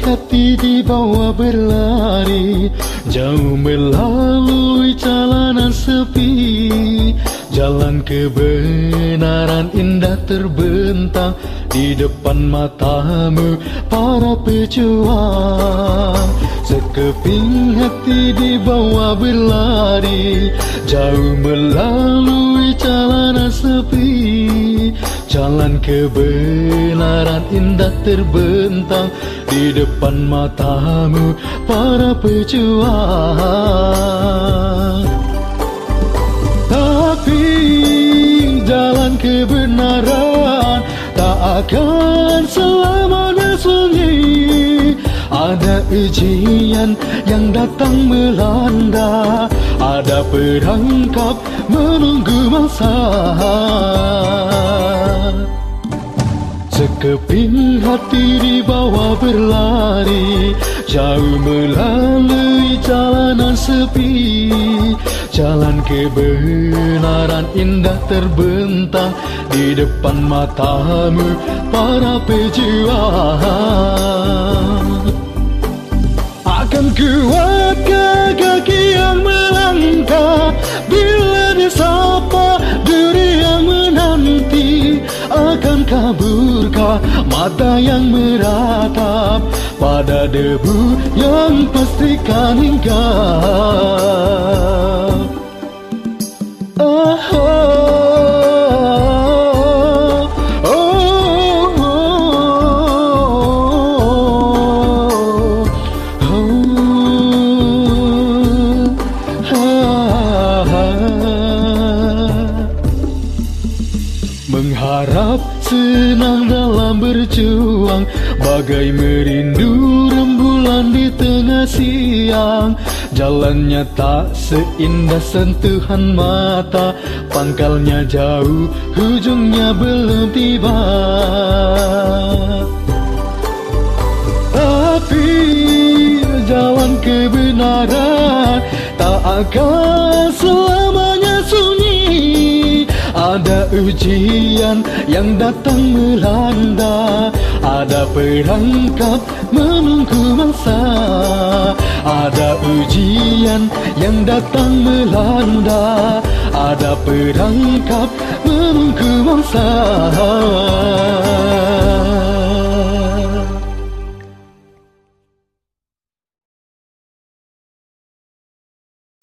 hati dibawa berlari. Jauh melalui jalanan sepi. Jalan kebenaran indah terbentang Di depan matamu para pejuang. Sekeping hati dibawa berlari Jauh melalui jalanan sepi Jalan kebenaran indah terbentang Di depan matamu para pejuang. Tapi jalan kebenaran Tak akan selamanya sunyi Ada ujian yang datang melanda Ada perangkap menunggu masa Sekeping hati dibawa berlari Jauh melalui jalanan sepi. Jalan kebenaran indah terbentang Di depan matamu para pejuang. Akan kuatkah kaki mata yang meratap Pada debu yang pastikan hinggap Oh, Mengharap senang dalam berjuang Bagai merindu rembulan di tengah siang. Jalannya tak seindah sentuhan mata Pangkalnya jauh, hujungnya belum tiba. Tapi jalan kebenaran Tak akan sunyi ada ujian yang datang melanda. Ada perangkap menunggu masa. Ada ujian yang datang melanda. Ada perangkap menunggu masa.